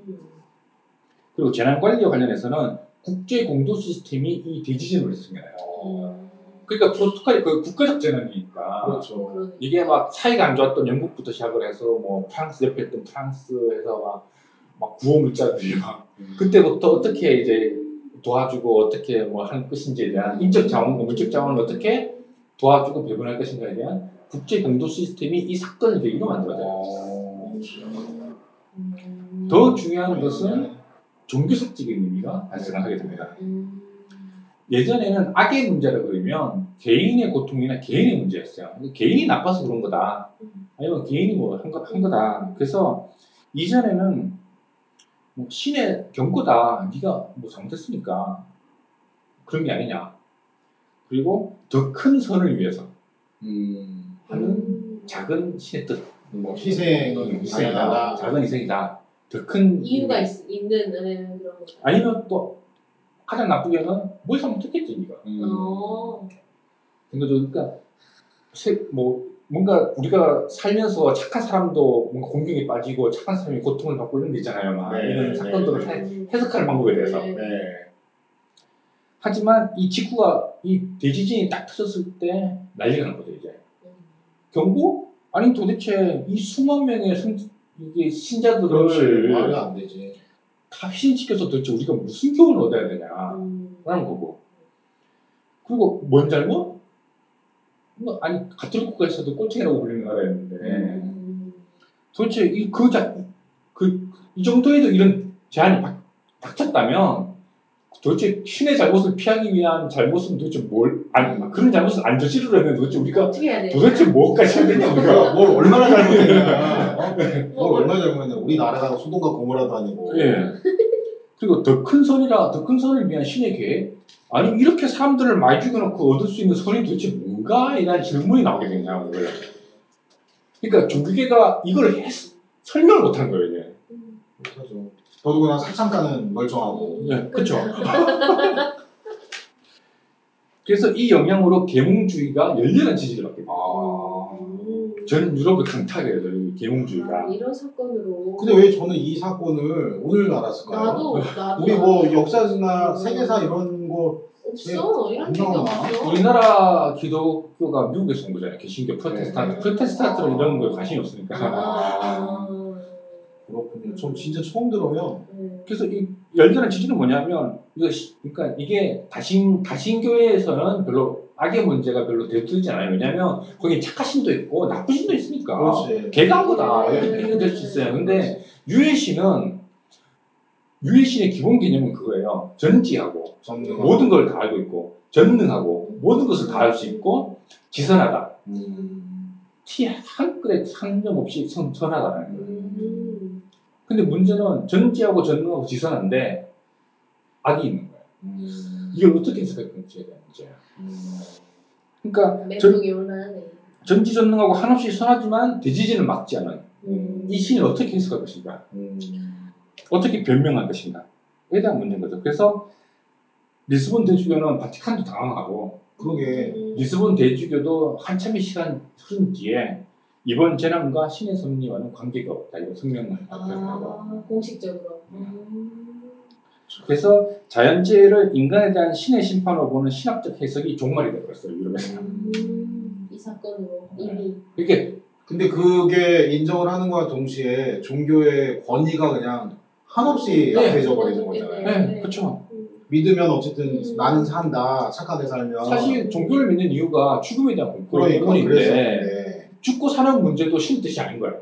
그리고 재난관리와 관련해서는 국제 공도 시스템이 이 대지진으로 생겨나요. 음. 그러니까 프로토콜이 그 국가적 재난이니까 그렇죠. 그러네. 이게 막 사이가 안 좋았던 영국부터 시작을 해서 뭐 프랑스 옆에 있던 프랑스에서 막, 막 구호물자들이 막 그때부터 어떻게 이제 도와주고 어떻게 뭐할 것인지에 대한 인적 자원과 물적 자원을 어떻게 도와주고 배분할 것인가에 대한 국제 공도 시스템이 이 사건을 계기로 만들어져요. 어. 음. 더 중요한 것은 종교색적인 의미가 발생하게 됩니다. 음. 예전에는 악의 문제라 그러면 개인의 고통이나 개인의 문제였어요. 개인이 나빠서 그런 거다. 아니면 개인이 뭐한 거, 한 거다. 그래서 이전에는 뭐 신의 경고다. 네가 뭐 잘못했으니까 그런 게 아니냐. 그리고 더 큰 선을 위해서 음. 하는 음. 작은 신의 뜻. 뭐 희생은 희생이다. 작은 희생이다. 더 큰 이유가. 있, 있는 네, 그런 거. 아니면 또 가장 나쁘게는 뭘 잘못했겠지 네가. 음. 어. 그러니까 그러니까 세- 뭐 뭔가 우리가 살면서 착한 사람도 뭔가 공경에 빠지고 착한 사람이 고통을 받고 이런 게 있잖아요. 막 네, 이런 네, 사건들을 네. 해- 해석하는 방법에 대해서. 하지만 이 직후가 이 대지진이 딱 터졌을 때 난리가 난 거죠 이제. 경고? 아니 도대체 이 수만 명의 성, 이게. 신자들을 말이 안 되지. 다 희생시켜서 도대체 우리가 무슨 교훈을 얻어야 되냐. 음. 라는 거고. 그리고 뭔 잘못? 뭐, 아니, 가톨릭 국가에서도 꼴등이라고 불리는 나라였는데, 음. 도대체 이, 그, 자, 그, 이 정도에도 이런 제한이 박, 닥쳤다면, 도대체 신의 잘못을 피하기 위한 잘못은 도대체 뭘, 아니, 그런 잘못을 안 저지르려면 도대체 우리가? 도대체 뭐까지 해야 되냐, 우리가. *laughs* 뭘 얼마나 잘못했냐. 어? 뭘 얼마나 잘못했냐. 우리나라가 소동과 고모라도 아니고. 예. 그리고 더 큰 선이라, 더 큰 선을 위한 신의 계획? 아니, 이렇게 사람들을 많이 죽여놓고 얻을 수 있는 선이 도대체 뭔가? 이런 질문이 나오게 되냐. 그러니까 종교계가 이걸 했, 설명을 못한 거예요, 이제. 음. 못하죠. 더더구나 사창가는 멀쩡하고. 네, 그쵸. *laughs* 그래서 이 영향으로 계몽주의가 열렬한 지지를 받게 돼요. 아. 음. 전 유럽을 강타하게 돼요, 이 아, 계몽주의가. 이런 사건으로. 근데 왜 저는 이 사건을 오늘 알았을까요? 나도 나도 우리 뭐 역사지나 세계사 이런 거 없어 이런 나오나? 없어. 우리나라 기독교가 미국에서 온 거잖아요. 개신교, 프로테스탄트. 네. 프로테스탄트는 이런 거에 관심이 없으니까. 아. *laughs* 그렇군요. 전 진짜 처음 들어요. 네. 그래서 이 열렬한 지지는 뭐냐면, 이거, 시- 그러니까 이게 다신, 다신 교회에서는 별로 악의 문제가 별로 대두되지 않아요. 왜냐면 거기 착한 신도 있고 나쁜 신도 있으니까. 그렇지. 한 거다. 이렇게 비교될 수 있어요. 근데 유해신은, 유해신의 기본 개념은 그거예요. 전지하고, 전능. 모든 걸 다 알고 있고, 전능하고, 모든 것을 다 알 수 있고, 지선하다. 음. 티한 끗에 상점 없이 선, 선하다는 거예요. 음. 근데 문제는 전지하고 전능하고 지선한데, 악이 있는 거예요. 음. 이걸 어떻게 해석할 건지에 대한. 음. 그러니까 올만하네. 전지 전능하고 한없이 선하지만 대지진을 막지 않은 음. 이 신을 어떻게 해석할 것인가? 음. 어떻게 변명할 것인가? 에 대한 문제인 거죠. 그래서 리스본 대주교는 바티칸도 당황하고 그러게. 음. 리스본 대주교도 한참의 시간 흐른 뒤에 이번 재난과 신의 섭리와는 관계가 없다. 이런 성명을 발표하고 아, 공식적으로. 음. 그래서 자연재해를 인간에 대한 신의 심판으로 보는 신학적 해석이 종말이 되어버렸어요. 유럽에서. 음. 이 사건으로 이미. 이게 근데 그게 인정을 하는 거와 동시에 종교의 권위가 그냥 한없이 네. 약해져 버리는 거잖아요. 네, 그렇죠. 음. 믿으면 어쨌든 음. 나는 산다, 착하게 살면. 사실 종교를 믿는 이유가 죽음에 대한 공포 그러니까 때문인데 그랬었는데 죽고 사는 문제도 신 뜻이 아닌 거야.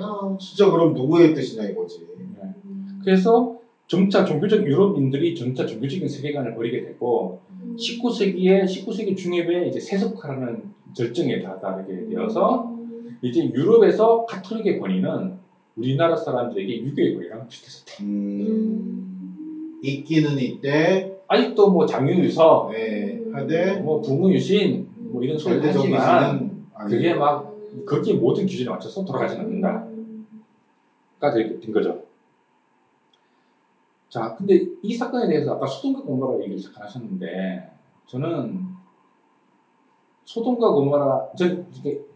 어. *laughs* 진짜 그럼 누구의 뜻이냐 이거지. 음. 그래서 점차 종교적 유럽인들이 점차 종교적인 세계관을 버리게 되고 음. 19세기에 19세기 중엽에 이제 세속화라는 절정에 다다르게 되어서 음. 이제 유럽에서 카톨릭의 권위는 우리나라 사람들에게 유교의 권위랑 비슷해졌다. 음. 있기는 있대. 아직도 뭐 장유유서, 네. 음. 하되 뭐 부무유신 뭐 이런 소리 하지만. 그게 막 음. 거기에 모든 기준에 맞춰서 돌아가지는 않는다가 음. 된 거죠. 자, 근데 이 사건에 대해서 아까 소돔과 고모라 얘기를 잠깐 하셨는데 저는 소돔과 고모라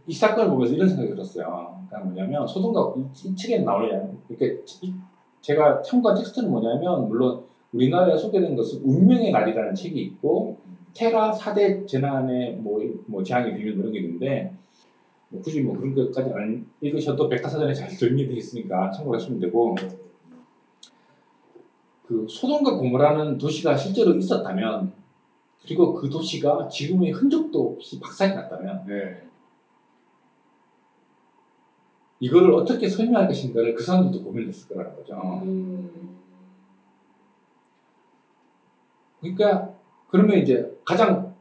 이 사건을 보면서 이런 생각이 들었어요. 그러니까 뭐냐면 소돔과 이, 이 책에 나오냐 이렇게 이- 제가 참고한 텍스트는 뭐냐면 물론 우리나라에 소개된 것은 운명의 날이라는 책이 있고 테라 4대 재난의 뭐, 뭐 재앙의 비밀 뭐 이런 게 있는데 뭐 굳이 뭐 그런 것까지 안 읽으셔도 백과사전에 잘 정리되어 있으니까 참고하시면 되고 그 소돔과 고모라는 도시가 실제로 있었다면 그리고 그 도시가 지금의 흔적도 없이 박살이 났다면 네. 이거를 어떻게 설명할 것인가를 그 사람들도 고민을 했을 거라는 거죠. 음. 그러니까 그러면 이제 가장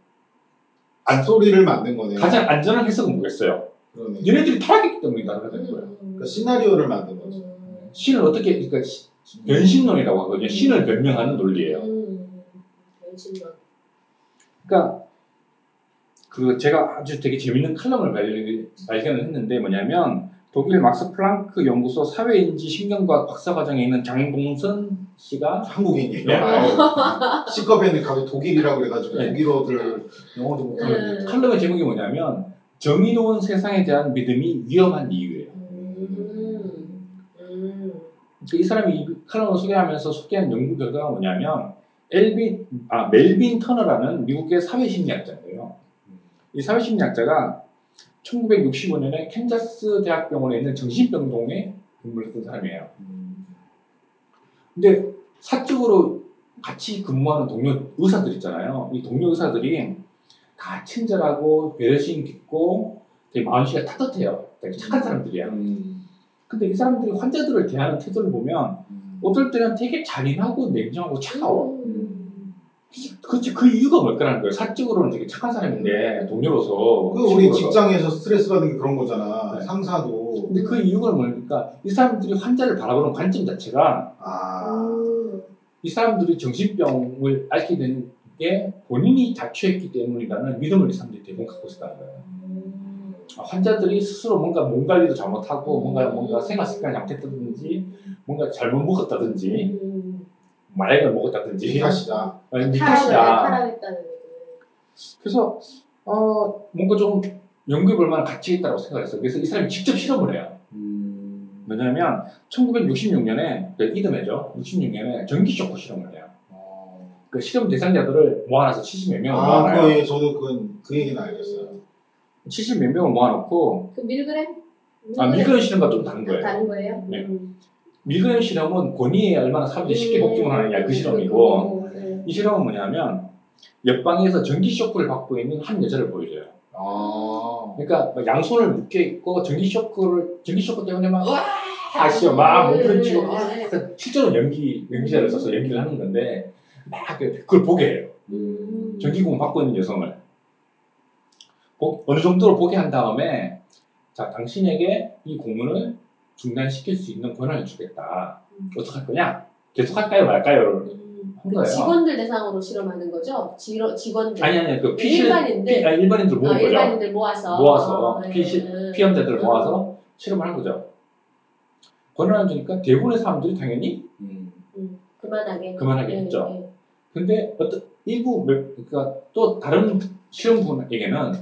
안, 소리를 만든 거네요. 가장 안전한 해석은 뭐겠어요? 그러네. 얘네들이 타락했기 때문에 된 거예요. 음. 그러니까 시나리오를 만든 거죠. 음. 신을 어떻게 그러니까 시- 변신론이라고 하거든요. 신을 변명하는 논리예요. 음. 변신론. 그러니까 그 제가 아주 되게 재밌는 칼럼을 발- 발견을 했는데 뭐냐면 독일 막스 플랑크 연구소 사회인지 신경과학 박사과정에 있는 장봉선 씨가 한국인이에요. 네. C컵에는 가도 독일이라고 그래가지고 네. 독일어들 영어도 못하는데 음. 칼럼의 제목이 뭐냐면 정의로운 세상에 대한 믿음이 위험한 이유예요. 음. 음. 이 사람이 이 칼럼을 소개하면서 소개한 연구 결과가 뭐냐면 엘빈 아 멜빈 터너라는 미국의 사회심리학자인데요. 이 사회심리학자가 1965년에 캔자스 대학병원에 있는 정신병동에 근무를 했던 사람이에요. 근데 사적으로 같이 근무하는 동료 의사들 있잖아요. 이 동료 의사들이 다 친절하고 배려심 깊고 되게 마음씨가 따뜻해요. 되게 착한 사람들이야. 음. 근데 이 사람들이 환자들을 대하는 태도를 보면 어떨 때는 되게 잔인하고 냉정하고 차가워. 음. 그치, 그 이유가 뭘까라는 거예요. 사적으로는 되게 착한 사람인데, 동료로서. 그 우리. 직장에서 스트레스 받는 게 그런 거잖아. 네. 상사도. 근데 그 이유가 뭘까? 이 사람들이 환자를 바라보는 관점 자체가 아. 음. 이 사람들이 정신병을 앓게 된 게 본인이 자초했기 때문이라는 믿음을 이 사람들이 대부분 갖고 있었다는 거예요. 음. 아, 환자들이 스스로 뭔가 몸 관리도 잘못하고, 뭔가, 뭔가 생활 습관이 잘못했다든지, 뭔가 잘못 먹었다든지, 음. 마약을 먹었다든지, 이 탓이다. 탓이다. 거죠. 그래서 어, 뭔가 좀 연구해 볼 만한 가치가 있다고 생각했어요. 그래서 이 사람이 직접 실험을 해요. 음. 왜냐하면 1966년에 그 이듬해죠. 66년에 전기 쇼크 실험을 해요. 어. 그 실험 대상자들을 모아놔서 70몇 명을 아, 모아놔요. 그, 예, 저도 그건, 그 얘기는 알겠어요. 70몇 명을 모아놓고 그 밀그램? 아 밀그램 실험과 좀 다른 거예요. 다른 거예요? 네. 음. 밀그램 실험은 권위에 얼마나 사람들이 쉽게 복종을 하느냐 그 실험이고 네. 이 실험은 뭐냐면 옆방에서 전기 쇼크를 받고 있는 한 여자를 보여줘요. 아. 그러니까 막 양손을 묶여 있고 전기 쇼크를 전기 쇼크 때문에 막 으아 아시죠 막 몸부림치고 막 실제로 연기 연기자를 써서 연기를 하는 건데 막 그걸 보게 해요 음. 전기공을 받고 있는 여성을 보- 어느 정도로 보게 한 다음에 자 당신에게 이 고문을 중단시킬 수 있는 권한을 주겠다 음. 어떡할 거냐 계속 할까요 말까요를 음. 한그 거예요 직원들 대상으로 실험하는 거죠? 지로, 직원들. 아니 아니 그 피실 일반인들? 피, 아니, 일반인들 모은 아, 거죠 일반인들 모아서. 모아서 아, 피시- 네. 피험자들을 음. 모아서 실험을 한 거죠 권한을 주니까 대부분의 사람들이 당연히 음. 그만하게. 그만하겠죠. 예, 예. 근데 어떤 일부 몇- 그러니까 또 다른 실험군에게는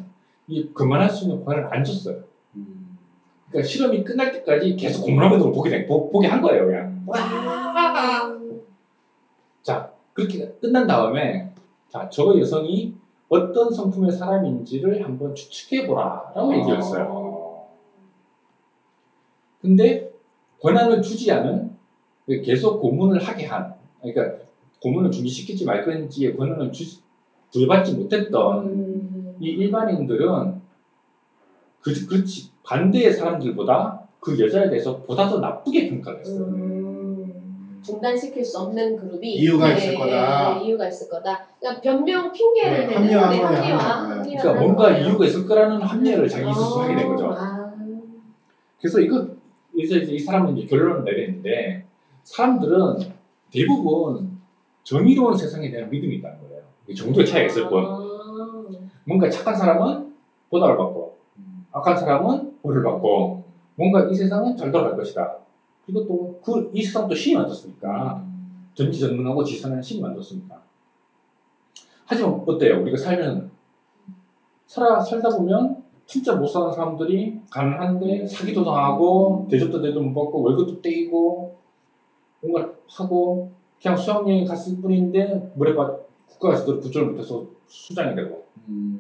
이 그만할 수 있는 권한을 안 줬어요. 음. 그러니까 실험이 끝날 때까지 계속 걸 보게 된, 보, 보게 한 거예요, 그냥. 그렇게 끝난 다음에 자, 저 여성이 어떤 성품의 사람인지를 한번 추측해 보라라고 얘기를 했어요. 근데 권한을 주지 않은 계속 고문을 하게 한 그러니까 고문을 중지시키지 말 건지의 권한을 주, 부여받지 못했던 음. 이 일반인들은 그, 그렇지 반대의 사람들보다 그 여자에 대해서 보다 더 나쁘게 평가를 했어요. 음. 중단시킬 수 없는 그룹이 이유가 예, 있을 예, 거다. 예, 이유가 있을 거다. 그러니까 변명 핑계를 네, 대는 네, 합리화. 합리화. 네. 합리화를 그러니까 뭔가 거예요. 이유가 있을 거라는 합리화를 자기 스스로 하게 된 거죠. 아. 그래서 이거 이제 이 사람은 이제 결론을 내리는데 사람들은 대부분 정의로운 세상에 대한 믿음이 있다는 거예요. 이 정도의 차이가 있을 뿐. 아. 뭔가 착한 사람은 보답을 받고 악한 사람은 벌을 받고 뭔가 이 세상은 잘 돌아갈 것이다. 그리고 또 그 이 세상 또 신이 만들었으니까 전지전능하고 지선한 신이 만들었으니까. 하지만 어때요? 우리가 살면 살아 살다 보면 진짜 못 사는 사람들이 가난한데 사기도 당하고 대접도 대접 못 받고 월급도 떼이고 뭔가 하고 그냥 수학여행 갔을 뿐인데 국가가 제대로 구조를 못해서 수장이 되고 음.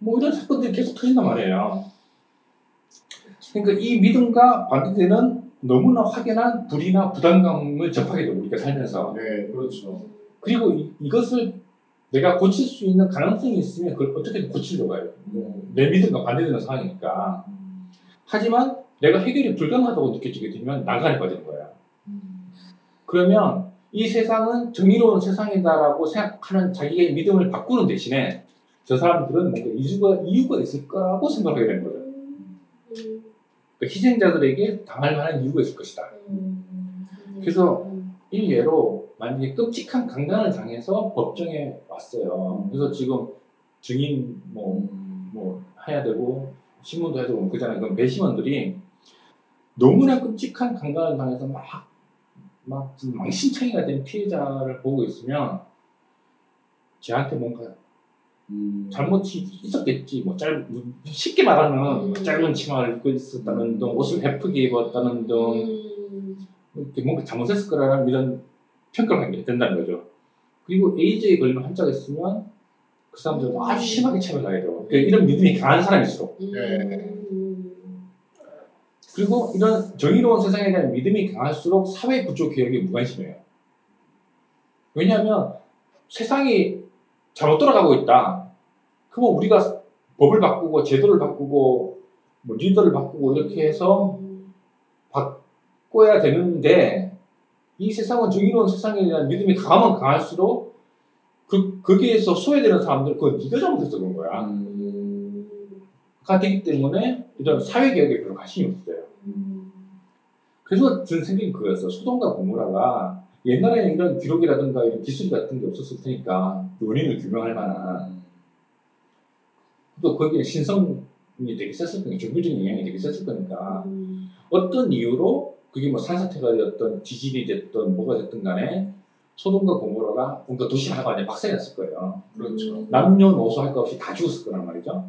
뭐 이런 사건들이 계속 터진단 말이에요. 그러니까 이 믿음과 반대되는 너무나 확연한 불이나 부담감을 접하게 되고 우리가 살면서 네, 그렇죠. 그리고 이, 이것을 내가 고칠 수 있는 가능성이 있으면 그걸 어떻게든 고치려고 해요. 내 믿음과 반대되는 상황이니까. 하지만 내가 해결이 불가능하다고 느껴지게 되면 난간에 빠지는 거예요. 그러면 이 세상은 정의로운 세상이다라고 생각하는 자기의 믿음을 바꾸는 대신에 저 사람들은 뭔가 이유가, 이유가 있을 거라고 생각하게 되는 거죠. 음. 그러니까 희생자들에게 당할 만한 이유가 있을 것이다. 음. 그래서 일례로 만약에 끔찍한 강간을 당해서 법정에 왔어요. 그래서 지금 증인 뭐, 뭐 해야 되고 신문도 되고 그잖아요. 그럼 배심원들이 너무나 끔찍한 강간을 당해서 막, 막 망신창이가 된 피해자를 보고 있으면 쟤한테 뭔가 음. 잘못이 있었겠지. 뭐 짧, 쉽게 말하면 뭐 음. 짧은 치마를 입고 있었다는 등, 옷을 헤프게 입었다는 등, 음. 이렇게 뭔가 잘못했을 거라는 이런 평가를 하게 된다는 거죠. 그리고 에이즈에 걸리면 한자가 있으면 그 사람들은 아주 심하게 차별하게 되고 그러니까 이런 믿음이 강한 사람일수록 음. 그리고 이런 정의로운 세상에 대한 믿음이 강할수록 사회 구조 개혁에 무관심해요. 왜냐하면 세상이 잘못 돌아가고 있다. 그러면 우리가 법을 바꾸고 제도를 바꾸고 뭐 리더를 바꾸고 이렇게 해서 바꿔야 되는데 이 세상은 정의로운 세상에 대한 믿음이 강하면 강할수록 그 거기에서 소외되는 사람들 그건 네가 잘못해서 그런 거야. 음. 가 되기 때문에 이런 사회 개혁에 별로 관심이 없어요. 음. 그래서 든 생각이 그거였어. 소돔과 고모라가 옛날에는 이런 기록이라든가 이런 기술 같은 게 없었을 테니까 그 원인을 규명할 만한 또 거기에 신성이 되게 셌을 거니까 종교적인 영향이 되게 셌을 거니까 음. 어떤 이유로 그게 뭐 산사태가 되었던 지진이 됐던 뭐가 됐든 간에 소돔과 고모라가 뭔가 도시 하나가 완전 박살났을 거예요. 그렇죠. 남녀노소 할 것 없이 다 죽었을 거란 말이죠.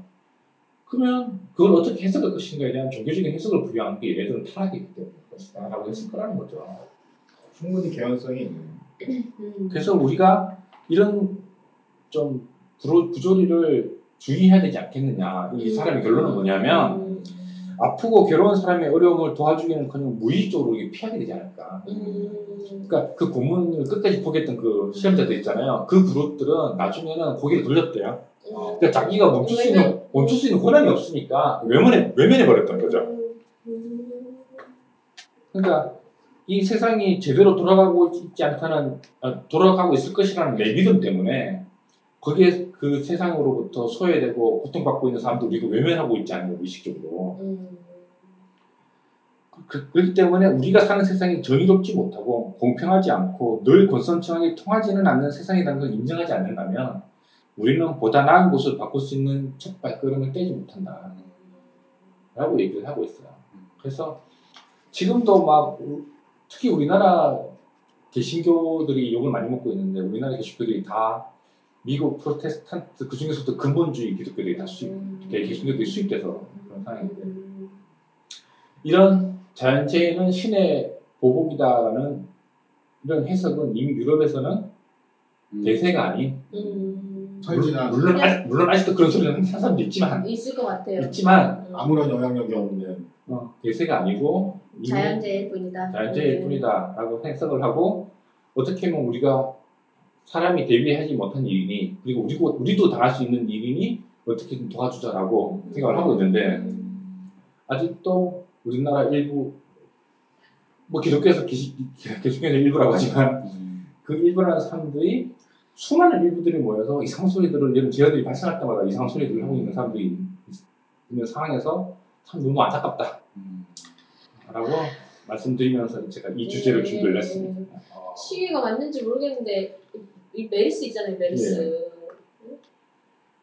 그러면 그걸 어떻게 해석할 것인가에 대한 종교적인 해석을 부여한 게 얘네들은 타락이기 때문일 것이다 라고 했을 거라는 거죠. 충분히 개연성이 있는. 음. 그래서 우리가 이런 좀 구조, 구조리를 주의해야 되지 않겠느냐. 이 사람의 결론은 뭐냐면 음. 아프고 괴로운 사람의 어려움을 도와주기는커녕 무의식적으로 이게 피하게 되지 않을까. 음. 그러니까 그 고문을 끝까지 포기했던 그 시험자들 있잖아요. 그 그룹들은 나중에는 고개를 돌렸대요. 그러니까 자기가 멈출 수 있는 멈출 수 있는 권한이 없으니까 외면해 외면해 버렸던 거죠. 음. 그러니까 이 세상이 제대로 돌아가고 있지 않다는 아, 돌아가고 있을 것이라는 내 믿음 때문에 거기에 그 세상으로부터 소외되고 고통받고 있는 사람들 우리가 외면하고 있지 않는 의식적으로 음. 그, 그렇기 때문에 우리가 사는 세상이 정의롭지 못하고 공평하지 않고 늘 권선징악이 통하지는 않는 세상이라는 걸 인정하지 않는다면 우리는 보다 나은 곳을 바꿀 수 있는 첫 발걸음을 떼지 못한다 라고 얘기를 하고 있어요. 그래서 지금도 막 우- 특히 우리나라 개신교들이 욕을 많이 먹고 있는데 우리나라 개신교들이 다 미국 프로테스탄트 그 중에서도 근본주의 기독교들이 다 수입, 개- 개신교들이 수입돼서 그런 상황인데 음. 이런 자연재해는 신의 보복이다라는 이런 해석은 이미 유럽에서는 대세가 아닌 음. 철진한 물론 아, 물론 아직도 그런 소리를 하는 사람도 있지만 있을 것 같아요. 있지만 음. 아무런 영향력이 없는 어, 대세가 아니고 자연재해일 뿐이다. 자연재해일 음. 뿐이다라고 해석을 하고 어떻게 보면 우리가 사람이 대비하지 못한 일이니 그리고 우리도 우리도 당할 수 있는 일이니 어떻게든 도와주자라고 생각을 하고 있는데 음. 아직도 우리나라 일부 뭐 기독교에서 기- 개신교에서 일부라고 하지만 그 일부라는 사람들이 수많은 일부들이 모여서 이상한 소리들을 이런 재해들이 발생할 때마다 이상한 소리들을 하고 있는 사람들이 있- 있는 상황에서 참 너무 안타깝다. 라고 말씀드리면서 제가 이 주제를 네. 준비를 했습니다. 시기가 맞는지 모르겠는데 이 메르스 있잖아요 메르스.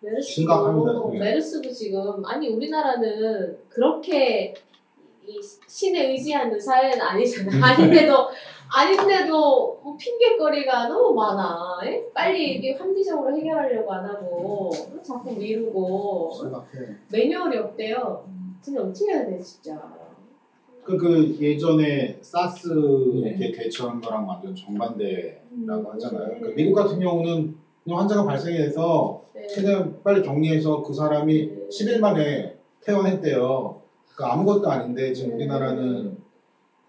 메르스 심각합니다, 네. 메르스도 지금 아니 우리나라는 그렇게 이 신에 의지하는 사회는 아니잖아 *laughs* 아닌데도 아닌데도 뭐 핑계거리가 너무 많아 예? 빨리 이게 합리적으로 해결하려고 안 하고 자꾸 미루고 심각해. 매뉴얼이 없대요 진짜 어떻게 해야 돼 진짜 그, 그 예전에 사스 예. 이렇게 대처한 거랑 완전 정반대라고 하잖아요. 네. 그 미국 같은 경우는 그냥 환자가 발생해서 네. 최대한 빨리 격리해서 그 사람이 10일 만에 퇴원했대요. 그러니까 아무것도 아닌데 지금 우리나라는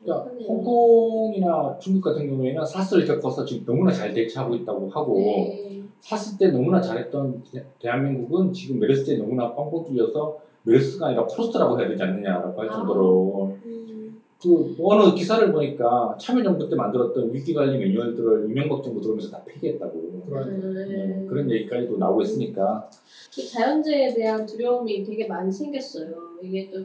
그러니까 홍콩이나 중국 같은 경우에는 사스를 겪어서 지금 너무나 잘 대처하고 있다고 하고 네. 사스 때 너무나 잘했던 대- 대한민국은 지금 메르스 때 너무나 뻥뻥 뚫려서 메르스가 아니라 프로스트라고 해야 되지 않느냐라고 할 아. 정도로 음. 그 어느 기사를 보니까 참여정부 때 만들었던 위기관리 매뉴얼들을 이명박 정부 들어오면서 다 폐기했다고 그런 네, 그런 얘기까지도 나오고 있으니까 그 자연재해에 대한 두려움이 되게 많이 생겼어요. 이게 또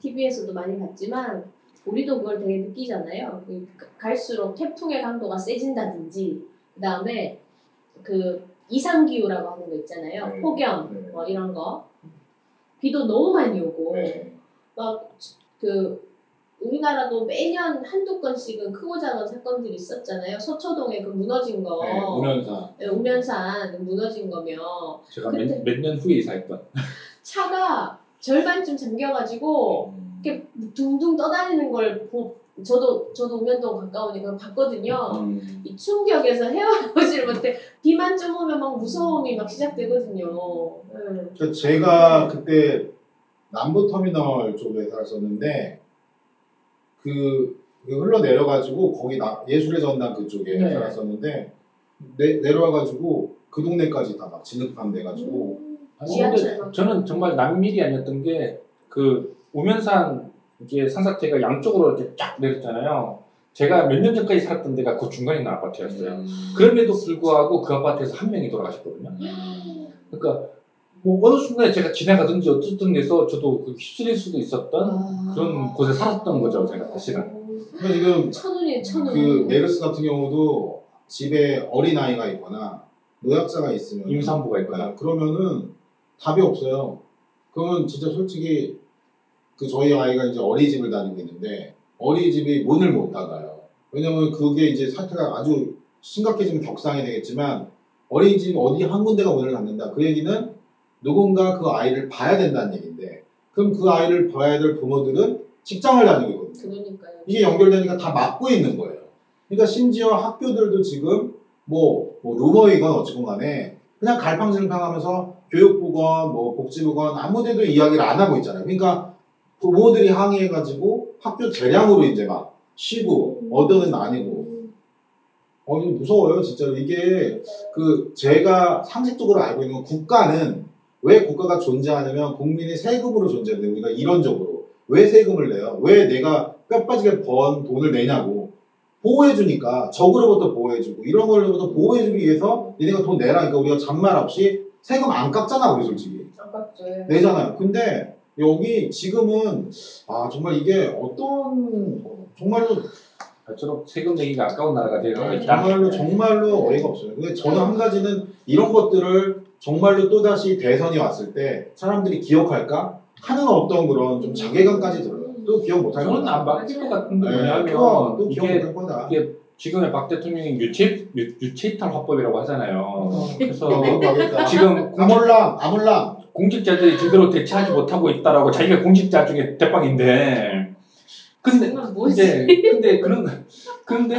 TV에서도 많이 봤지만 우리도 그걸 되게 느끼잖아요. 그 갈수록 태풍의 강도가 세진다든지 그 다음에 그 이상 기후라고 하는 거 있잖아요. 네. 폭염 네. 뭐 이런 거 비도 너무 많이 오고 네. 그 우리나라도 매년 한두 건씩은 크고 작은 사건들이 있었잖아요. 서초동에 그 무너진 거, 네, 우면사. 네, 우면산 무너진 거며 제가 그때- 몇년 후에 이사했던 차가 절반쯤 잠겨가지고 이렇게 둥둥 떠다니는 걸 보, 저도 저도 우면동 가까우니까 봤거든요. 음. 이 충격에서 헤어나오지를 못해 비만 좀 오면 막 무서움이 막 시작되거든요. 네. 그 제가 그때 남부터미널 쪽에 살았었는데 그, 그 흘러 내려가지고 거기 나, 예술의 전당 그쪽에 네. 살았었는데 내, 내려와가지고 그 동네까지 다 막 진흙탕 돼가지고 음, 아니, 지하철 근데 막 저는 정말 남일이 아니었던 게 그 우면산 이게 산사태가 양쪽으로 이렇게 쫙 내렸잖아요. 제가 몇 년 전까지 살았던 데가 그 중간에 있는 아파트였어요. 음. 그럼에도 불구하고 그 아파트에서 한 명이 돌아가셨거든요. 그러니까 뭐 어느 순간에 제가 지나가든지 어쨌든 해서 저도 그 휩쓸릴 수도 있었던 아. 그런 곳에 살았던 거죠, 제가 사실은. 그러니까 지금 천운이 천운. 그 메르스 같은 경우도 집에 어린 아이가 있거나 노약자가 있으면 임산부가 있거나. 네, 그러면은 답이 없어요. 그러면 진짜 솔직히 그 저희 아이가 이제 어린이집을 다니고 있는데 어린이집이 문을 못 닫아요. 왜냐면 그게 이제 사태가 아주 심각해지면 격상이 되겠지만 어린이집 어디 한 군데가 문을 닫는다. 그 얘기는 누군가 그 아이를 봐야 된다는 얘기인데 그럼 그 아이를 봐야 될 부모들은 직장을 다니고 있거든요. 그러니까요. 이게 연결되니까 다 막고 있는 거예요. 그러니까 심지어 학교들도 지금 뭐, 뭐 루머이건 어찌건 간에 그냥 갈팡질팡하면서 교육부건 뭐 복지부건 아무데도 이야기를 안 하고 있잖아요. 그러니까 부모들이 항의해가지고 학교 재량으로 이제 막 쉬고 어른은 아니고. 어 이거 무서워요 진짜로. 이게 그 제가 상식적으로 알고 있는 건 국가는 왜 국가가 존재하냐면 국민의 세금으로 존재하는데 우리가 이론적으로. 왜 세금을 내요? 왜 내가 뼈 빠지게 번 돈을 내냐고. 보호해주니까 적으로부터 보호해주고 이런 걸로부터 보호해주기 위해서 얘네가 돈 내라. 그러니까 우리가 잔말 없이 세금 안 깎잖아 우리 솔직히. 아깝죠. 내잖아요. 근데 여기 지금은 아 정말 이게 어떤 정말로 갈수록 세금 내기가 아까운 나라가 네. 있다. 정말로 정말로 어이가 없어요. 근데 저는 한 가지는 이런 것들을 정말로 또 다시 대선이 왔을 때 사람들이 기억할까 하는 어떤 그런 좀 자괴감까지 들어요. 또 기억 못할 저는 거다. 안 바뀔 것 같은데 네, 뭐냐면 또, 또 기억 이게 못할 거다. 이게 지금의 박 대통령이 유체 유, 유체이탈 화법이라고 하잖아요. 그래서 못 하겠다. 지금 공직, 아몰랑 아몰랑 공직자들이 제대로 대처하지 못하고 있다라고 자기가 공직자 중에 대빵인데. 근데 뭐지? 근데 근데 그런 그런데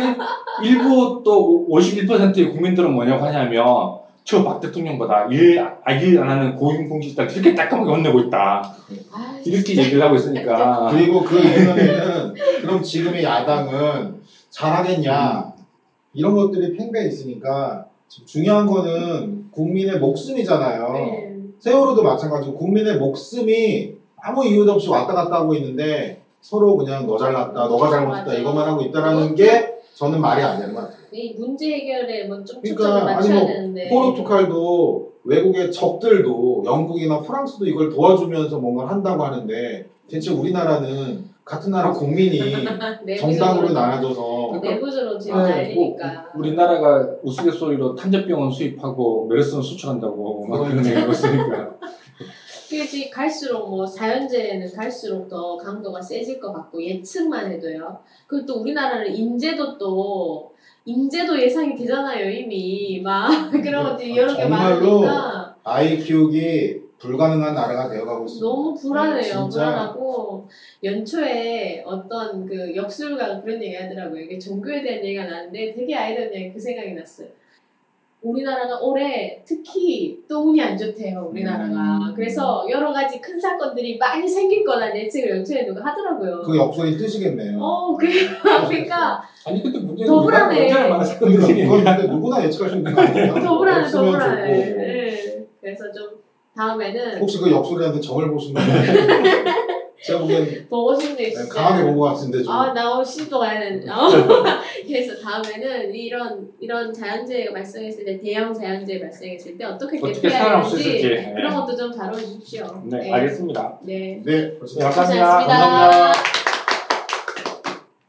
일부 또 51%의 국민들은 뭐냐고 하냐면 저 박 대통령보다 일일안 하는 고임 공직자 이렇게 따끔하게 혼내고 있다. 아, 이렇게 얘기를 하고 있으니까. 그리고 그 이면에는 그럼 지금의 야당은 잘하겠냐? 이런 것들이 팽배해 있으니까 중요한 거는 국민의 목숨이잖아요. 네. 세월호도 마찬가지고 국민의 목숨이 아무 이유도 없이 왔다 갔다 하고 있는데 서로 그냥 너 잘났다, 너가 잘못했다. 이것만 하고 있다라는 게 저는 말이 안 되는 것 같아요. 이 문제 해결에 뭐좀 그러니까 초점을 아니 맞춰야 뭐 되는데. 포르투갈도 외국의 적들도 영국이나 프랑스도 이걸 도와주면서 뭔가 한다고 하는데 대체 우리나라는 같은 나라 국민이 *laughs* 정당으로 나눠져서 내부적으로 지금 네, 난리니까. 뭐 우리나라가 우스갯소리로 탄저병원 수입하고 메르스는 수출한다고 막 그런 얘기를 했으니까 *laughs* 그게 갈수록 뭐 자연재해는 갈수록 더 강도가 세질 것 같고 예측만 해도요. 그리고 또 우리나라는 인재도 또 인재도 예상이 되잖아요 이미 막 *laughs* 그런 것들이 여러 개 많으니까 아이 키우기 불가능한 나라가 되어가고 있습니다. 너무 불안해요. 네. 불안하고 연초에 어떤 그 역술가가 그런 얘기 하더라고요. 이게 종교에 대한 얘기가 나는데 되게 아이러니하게 그 생각이 났어요. 우리나라가 올해 특히 또 운이 안 좋대요. 우리나라가. 음. 그래서 여러 가지 큰 사건들이 많이 생길 거라는 예측을 연초에 누가 하더라고요. 그 역설이 뜨시겠네요. 어, 그, *laughs* 그러니까 아니 근데 문제는 더 불안해. 언제나 많은 사건들이 그러니까 그건 근데 누구나 예측할 수 있는 거 아니에요? 더 불안해, 더 불안해. 네. 그래서 좀 다음에는 혹시 그 역설이한테 점을 보신 거예요? *laughs* 제가 보기엔 보고 싶네, 진짜. 네, 강하게 본 것 같은데 좀. 아, 나 오늘 시도 가야 되는데. 어. *laughs* 그래서 다음에는 이런, 이런 자연재해가 발생했을 때, 대형 자연재해 발생했을 때 어떻게 어떻게 대피해야 살아남을 수 되는지 있을지 그런 것도 좀 다뤄주십시오. 네, 알겠습니다 네, 네. 감사합니다 고생하셨습니다. 감사합니다